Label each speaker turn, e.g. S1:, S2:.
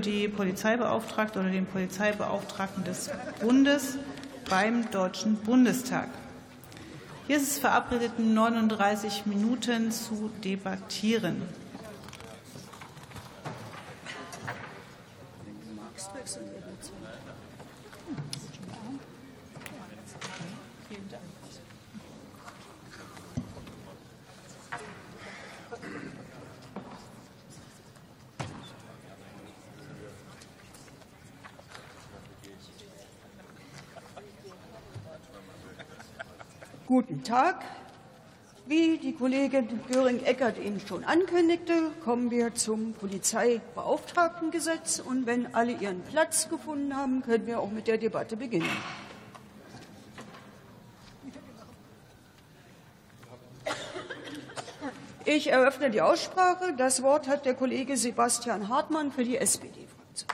S1: die Polizeibeauftragte oder den Polizeibeauftragten des Bundes beim Deutschen Bundestag. Hier ist es verabredet, 39 Minuten zu debattieren.
S2: Guten Tag. Wie die Kollegin Göring-Eckert Ihnen schon ankündigte, kommen wir zum Polizeibeauftragtengesetz. Und wenn alle ihren Platz gefunden haben, können wir auch mit der Debatte beginnen. Ich eröffne die Aussprache. Das Wort hat der Kollege Sebastian Hartmann für die SPD-Fraktion.